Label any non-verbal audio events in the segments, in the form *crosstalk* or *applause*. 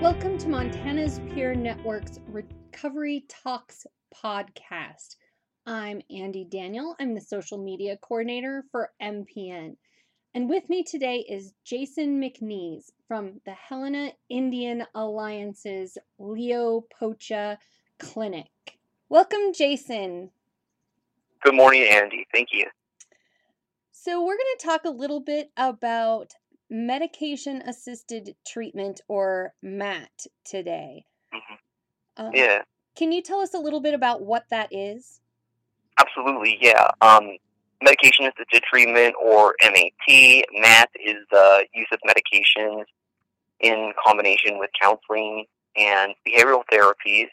Welcome to Montana's Peer Network's Recovery Talks podcast. I'm Andy Daniel. I'm the social media coordinator for MPN. And with me today is Jason McNeese from the Helena Indian Alliance's Leo Pocha Clinic. Welcome, Jason. Good morning, Andy. Thank you. So, we're going to talk a little bit about medication assisted treatment or MAT today. Mm-hmm. Um, yeah. Can you tell us a little bit about what that is? Absolutely, yeah. Um, medication assisted treatment or MAT. MAT is the use of medications in combination with counseling and behavioral therapies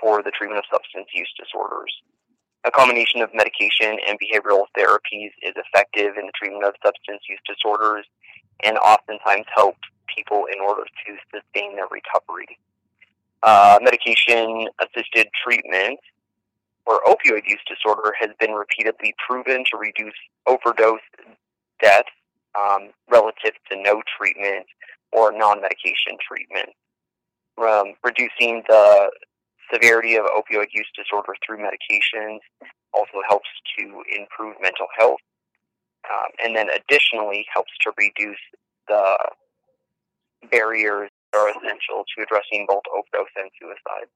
for the treatment of substance use disorders. A combination of medication and behavioral therapies is effective in the treatment of substance use disorders and oftentimes helps people in order to sustain their recovery. Uh, medication assisted treatment for opioid use disorder has been repeatedly proven to reduce overdose deaths um, relative to no treatment or non medication treatment. Um, reducing the severity of opioid use disorder through medications also helps to improve mental health um, and then additionally helps to reduce the barriers that are essential to addressing both overdose and suicide.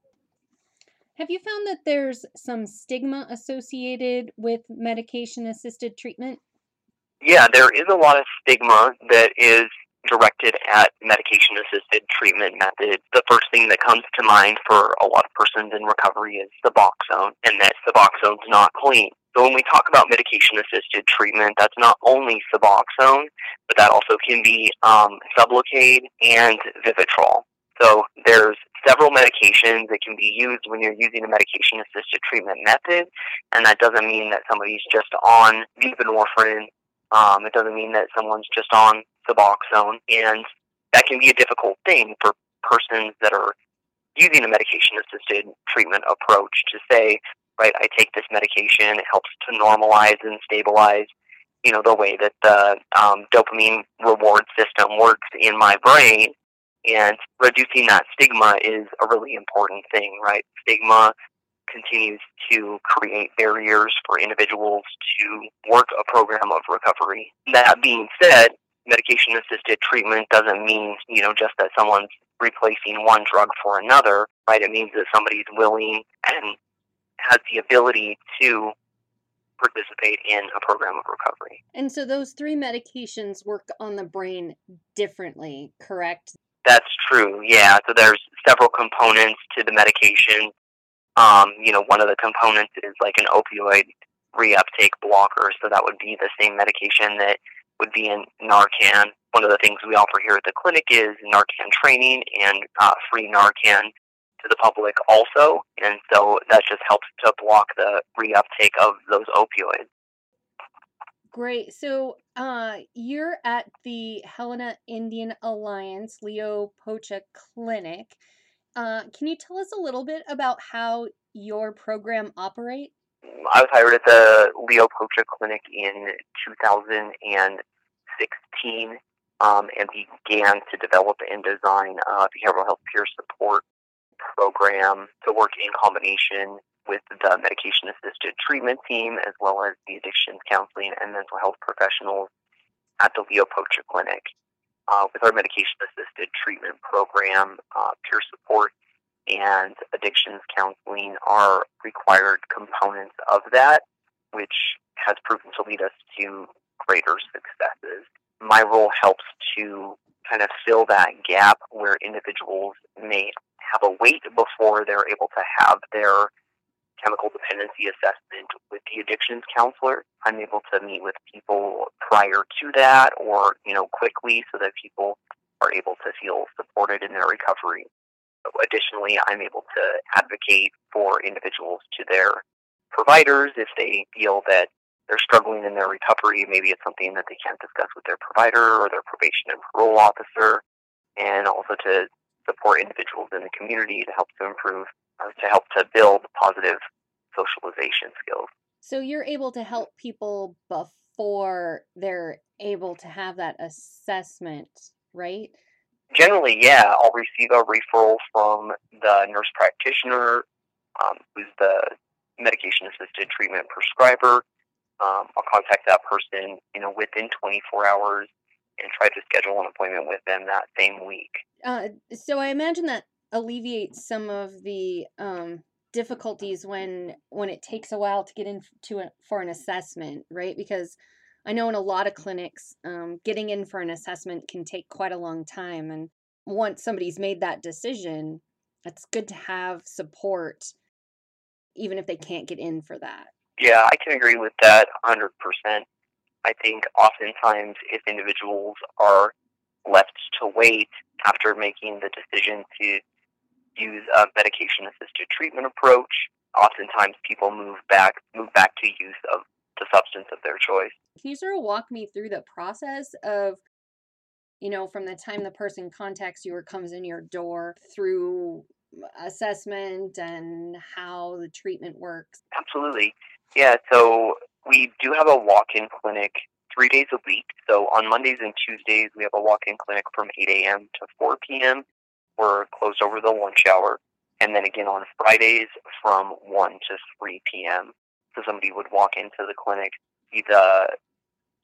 Have you found that there's some stigma associated with medication assisted treatment? Yeah, there is a lot of stigma that is directed at medication assisted treatment methods. The first thing that comes to mind for a lot of persons in recovery is Suboxone, and that Suboxone's not clean. So when we talk about medication assisted treatment, that's not only Suboxone, but that also can be um, Sublocade and Vivitrol. So there's several medications that can be used when you're using a medication assisted treatment method, and that doesn't mean that somebody's just on buprenorphine. Um, it doesn't mean that someone's just on Suboxone, and that can be a difficult thing for persons that are using a medication assisted treatment approach to say, right, I take this medication, it helps to normalize and stabilize, you know, the way that the um, dopamine reward system works in my brain and reducing that stigma is a really important thing, right? Stigma continues to create barriers for individuals to work a program of recovery. That being said, medication assisted treatment doesn't mean, you know, just that someone's replacing one drug for another, right? It means that somebody's willing and has the ability to participate in a program of recovery. And so those three medications work on the brain differently, correct? That's true. Yeah. So there's several components to the medication. Um, you know, one of the components is like an opioid reuptake blocker. So that would be the same medication that would be in Narcan. One of the things we offer here at the clinic is Narcan training and uh, free Narcan to the public also. And so that just helps to block the reuptake of those opioids. Great. So uh, you're at the Helena Indian Alliance Leo Pocha Clinic. Uh, can you tell us a little bit about how your program operates? I was hired at the Leo Pocha Clinic in 2016 um, and began to develop and design a behavioral health peer support program to work in combination with the medication assisted treatment team as well as the addictions counseling and mental health professionals at the Leo Pocha Clinic. Uh, with our medication assisted treatment program, uh, peer support and addictions counseling are required components of that, which has proven to lead us to greater successes. My role helps to kind of fill that gap where individuals may have a wait before they're able to have their chemical dependency assessment with the addictions counselor. I'm able to meet with people prior to that or, you know, quickly so that people are able to feel supported in their recovery. Additionally, I'm able to advocate for individuals to their providers if they feel that they're struggling in their recovery. Maybe it's something that they can't discuss with their provider or their probation and parole officer, and also to support individuals in the community to help to improve or to help to build positive socialization skills. So you're able to help people before they're able to have that assessment, right? Generally, yeah, I'll receive a referral from the nurse practitioner, um, who's the medication assisted treatment prescriber. Um, I'll contact that person, you know, within 24 hours and try to schedule an appointment with them that same week. Uh, so I imagine that alleviates some of the um, difficulties when when it takes a while to get into it for an assessment, right? Because I know in a lot of clinics, um, getting in for an assessment can take quite a long time, and once somebody's made that decision, it's good to have support, even if they can't get in for that. Yeah, I can agree with that 100%. I think oftentimes if individuals are left to wait after making the decision to use a medication assisted treatment approach, oftentimes people move back move back to use of the substance of their choice. Can you sort of walk me through the process of you know, from the time the person contacts you or comes in your door through assessment and how the treatment works? Absolutely. Yeah, so we do have a walk-in clinic three days a week. So on Mondays and Tuesdays, we have a walk-in clinic from 8 a.m. to 4 p.m. We're closed over the lunch hour. And then again on Fridays from 1 to 3 p.m. So somebody would walk into the clinic, see the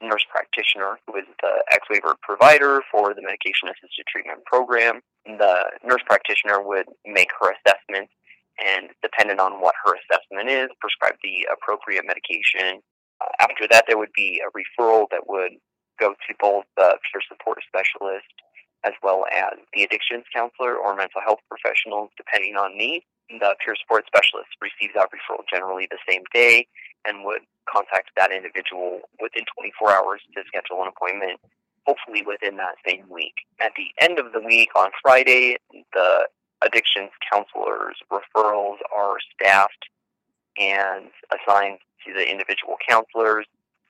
nurse practitioner who is the X-waiver provider for the medication-assisted treatment program. The nurse practitioner would make her assessment and depending on what her assessment is, prescribe the appropriate medication. Uh, after that, there would be a referral that would go to both the peer support specialist as well as the addictions counselor or mental health professionals, depending on need. The peer support specialist receives that referral generally the same day and would contact that individual within 24 hours to schedule an appointment, hopefully within that same week. At the end of the week on Friday, the addictions counselors' referrals are staffed and assigned to the individual counselors.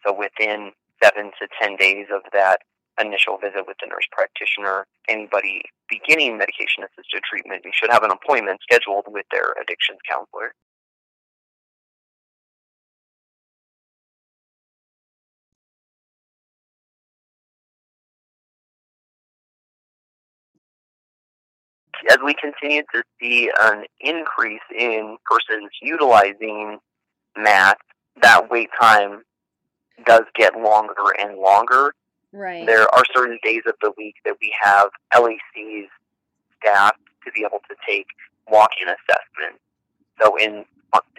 So within seven to ten days of that initial visit with the nurse practitioner, anybody beginning medication assisted treatment should have an appointment scheduled with their addictions counselor. As we continue to see an increase in persons utilizing MAT, that wait time does get longer and longer. Right. There are certain days of the week that we have LACs staff to be able to take walk-in assessments. So in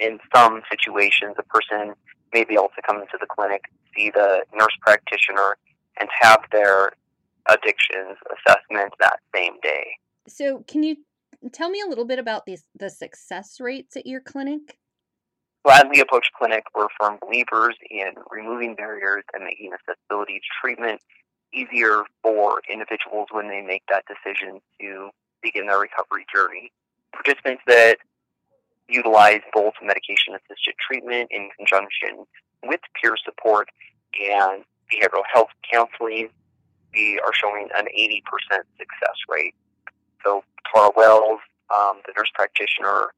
in some situations, a person may be able to come into the clinic, see the nurse practitioner, and have their addictions assessment that same day. So, can you tell me a little bit about the the success rates at your clinic? Well, at Approach Clinic, we're firm believers in removing barriers and making accessibility treatment easier for individuals when they make that decision to begin their recovery journey. Participants that utilize both medication assisted treatment in conjunction with peer support and behavioral health counseling, we are showing an 80% success rate. So Tara Wells, um, the nurse practitioner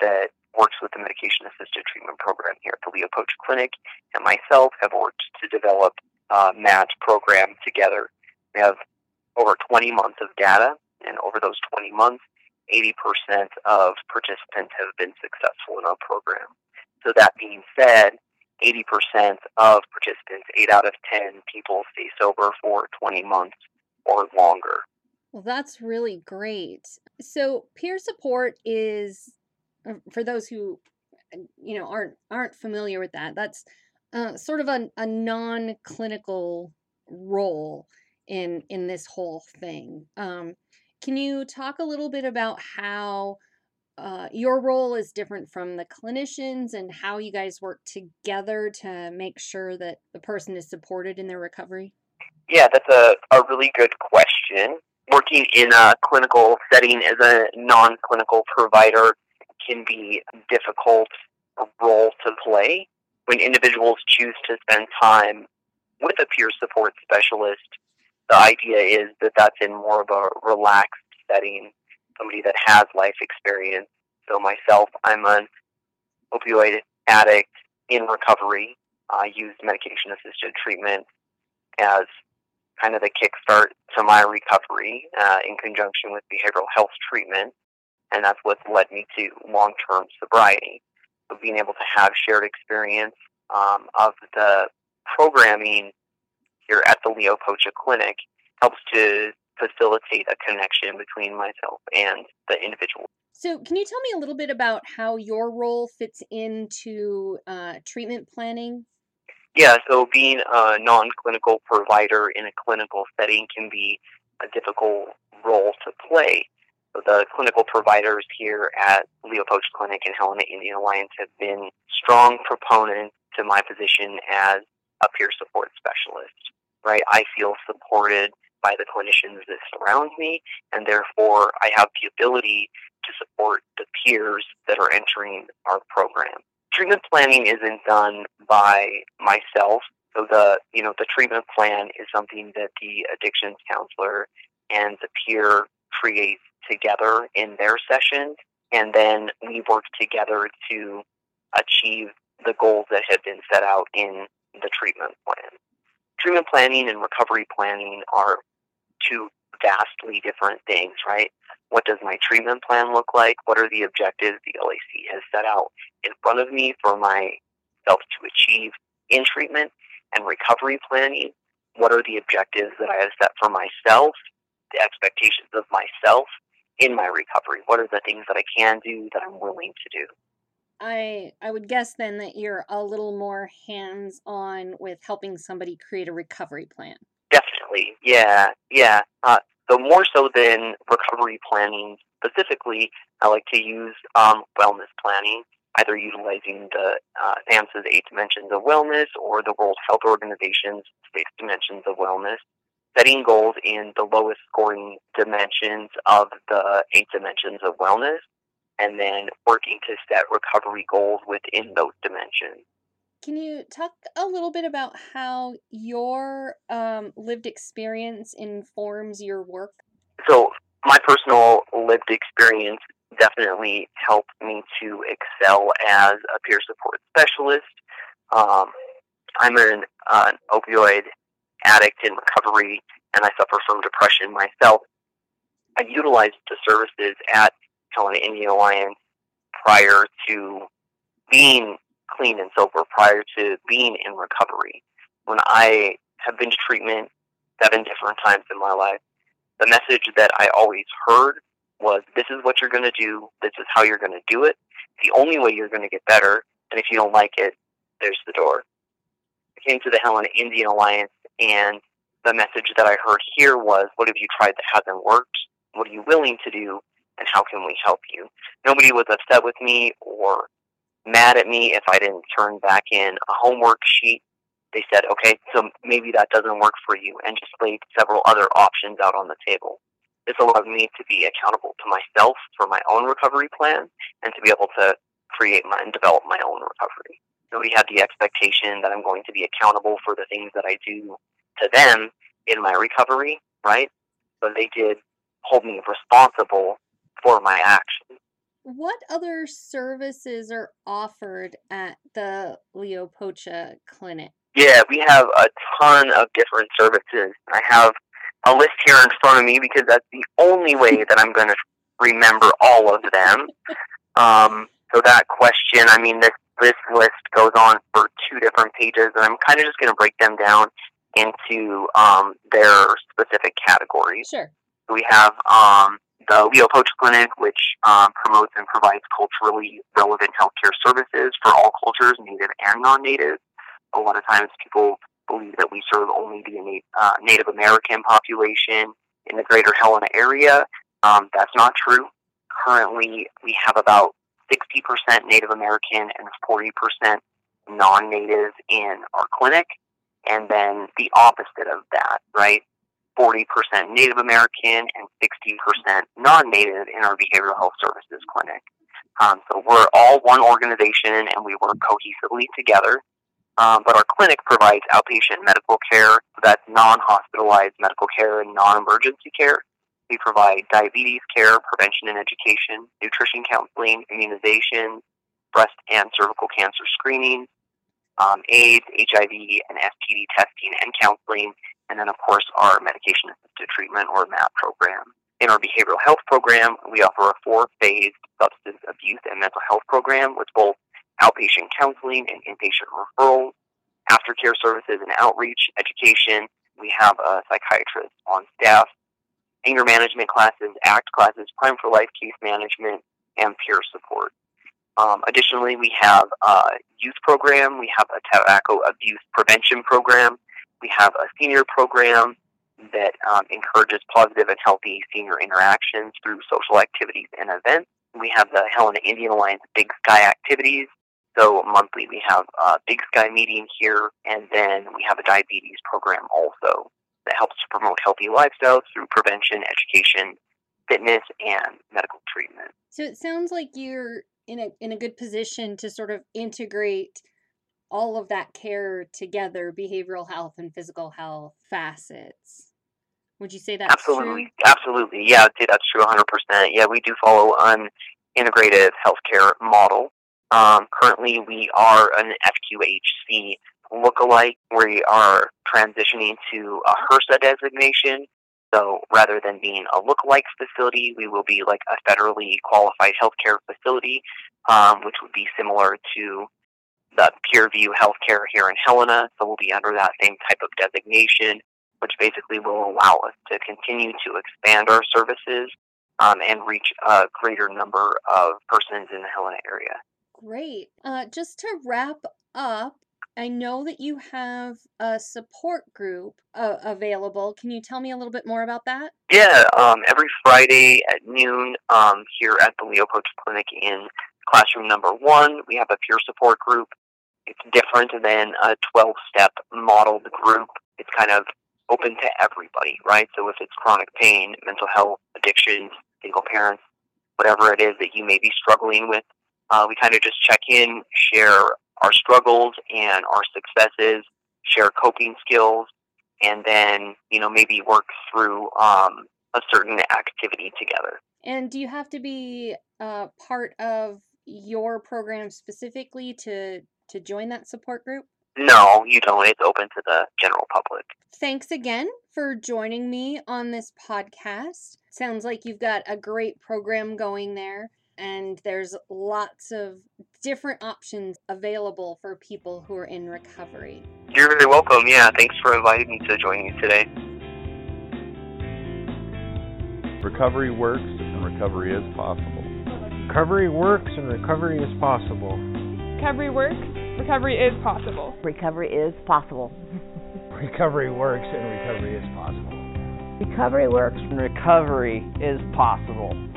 that works with the medication assisted treatment program here at the Leo Pocha Clinic, and myself have worked to develop a MAT program together. We have over 20 months of data, and over those 20 months, 80% of participants have been successful in our program. So that being said, 80% of participants, 8 out of 10 people, stay sober for 20 months or longer. Well, that's really great. So, peer support is uh, for those who uh, you know aren't aren't familiar with that. That's uh, sort of a, a non-clinical role in in this whole thing. Um, can you talk a little bit about how uh, your role is different from the clinicians and how you guys work together to make sure that the person is supported in their recovery? Yeah, that's a, a really good question. Working in a clinical setting as a non-clinical provider can be a difficult role to play. When individuals choose to spend time with a peer support specialist, the idea is that that's in more of a relaxed setting, somebody that has life experience. So myself, I'm an opioid addict in recovery. I use medication-assisted treatment as kind of the kickstart to my recovery uh, in conjunction with behavioral health treatment, and that's what led me to long-term sobriety. So being able to have shared experience um, of the programming here at the Leo Pocha Clinic helps to facilitate a connection between myself and the individual. So, can you tell me a little bit about how your role fits into uh, treatment planning? Yeah, so being a non clinical provider in a clinical setting can be a difficult role to play. So the clinical providers here at Leo Pocha Clinic and Helena Indian Alliance have been strong proponents to my position as a peer support specialist. Right? I feel supported by the clinicians that surround me, and therefore I have the ability to support the peers that are entering our program. Treatment planning isn't done by myself. So the you know the treatment plan is something that the addictions counselor and the peer create together in their sessions, and then we work together to achieve the goals that have been set out in the treatment plan. Treatment planning and recovery planning are two vastly different things, right? What does my treatment plan look like? What are the objectives the LAC has set out in front of me for myself to achieve in treatment and recovery planning? What are the objectives that I have set for myself, the expectations of myself in my recovery? What are the things that I can do that I'm willing to do? I I would guess then that you're a little more hands on with helping somebody create a recovery plan. Definitely, yeah, yeah. Uh, so more so than recovery planning specifically, I like to use um, wellness planning, either utilizing the uh, SAMHSA's eight dimensions of wellness or the World Health Organization's six dimensions of wellness, setting goals in the lowest scoring dimensions of the eight dimensions of wellness, and then working to set recovery goals within those dimensions. Can you talk a little bit about how your um, lived experience informs your work? So, my personal lived experience definitely helped me to excel as a peer support specialist. Um, I'm an, uh, an opioid addict in recovery, and I suffer from depression myself. I utilized the services at Helena Indian Alliance prior to being clean and sober prior to being in recovery. When I have been to treatment seven different times in my life, the message that I always heard was this is what you're going to do, this is how you're going to do it, the only way you're going to get better, and if you don't like it, there's the door. I came to the Helena Indian Alliance, and the message that I heard here was what have you tried that hasn't worked? What are you willing to do? And how can we help you? Nobody was upset with me or mad at me if I didn't turn back in a homework sheet. They said, okay, so maybe that doesn't work for you, and just laid several other options out on the table. This allowed me to be accountable to myself for my own recovery plan and to be able to create my and develop my own recovery. Nobody had the expectation that I'm going to be accountable for the things that I do to them in my recovery, right? But they did hold me responsible for my actions. What other services are offered at the Leo Pocha Clinic? Yeah, we have a ton of different services. I have a list here in front of me because that's the only way that I'm going to remember all of them. Um, so that question, I mean, this this list goes on for two different pages, and I'm kind of just going to break them down into um, their specific categories. Sure. We have um, the Leo Pocha Clinic, which um, promotes and provides culturally relevant healthcare services for all cultures, native and non-native. A lot of times people believe that we serve only the uh, Native American population in the greater Helena area. Um, that's not true. Currently, we have about 60% Native American and 40% non-native in our clinic. And then the opposite of that, right? 40% Native American, and 60% non-Native in our behavioral health services clinic. Um, so we're all one organization and we work cohesively together. Um, but our clinic provides outpatient medical care that's non-hospitalized medical care and non-emergency care. We provide diabetes care, prevention and education, nutrition counseling, immunization, breast and cervical cancer screening, um, AIDS, HIV, and STD testing and counseling, and then, of course, our medication assisted treatment or MAT program. In our behavioral health program, we offer a four phased substance abuse and mental health program with both outpatient counseling and inpatient referrals, aftercare services and outreach, education. We have a psychiatrist on staff, anger management classes, ACT classes, Prime for Life case management, and peer support. Um, additionally, we have a youth program, we have a tobacco abuse prevention program, we have a senior program that um, encourages positive and healthy senior interactions through social activities and events. We have the Helena Indian Alliance Big Sky activities. So monthly we have a Big Sky meeting here, and then we have a diabetes program also that helps to promote healthy lifestyles through prevention, education, fitness, and medical treatment. So it sounds like you're in a in a good position to sort of integrate all of that care together, behavioral health and physical health facets. Would you say that's absolutely, true? absolutely? Yeah, I'd say that's true, 100%. Yeah, we do follow an integrative healthcare model. Um, currently, we are an FQHC lookalike. We are transitioning to a HRSA designation. So rather than being a lookalike facility, we will be like a federally qualified healthcare facility, um, which would be similar to the PureView Healthcare here in Helena. So we'll be under that same type of designation, which basically will allow us to continue to expand our services um, and reach a greater number of persons in the Helena area. Great. Uh, just to wrap up, I know that you have a support group uh, available. Can you tell me a little bit more about that? Yeah, um, every Friday at noon um, here at the Leo Pocha Clinic in classroom number one, we have a peer support group. It's different than a 12 step modeled group. It's kind of open to everybody, right? So if it's chronic pain, mental health, addiction, single parents, whatever it is that you may be struggling with, uh, we kind of just check in, share our struggles and our successes, share coping skills, and then, you know, maybe work through um, a certain activity together. And do you have to be uh, part of your program specifically to to join that support group? No, you don't. It's open to the general public. Thanks again for joining me on this podcast. Sounds like you've got a great program going there, and there's lots of different options available for people who are in recovery. You're very welcome. Yeah, thanks for inviting me to join you today. Recovery works and recovery is possible. Recovery works and recovery is possible. Recovery works, recovery is possible. Recovery is possible. *laughs* Recovery works and recovery is possible. Recovery works. And recovery is possible.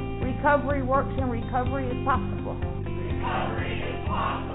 Recovery works and recovery is possible. Recovery is possible.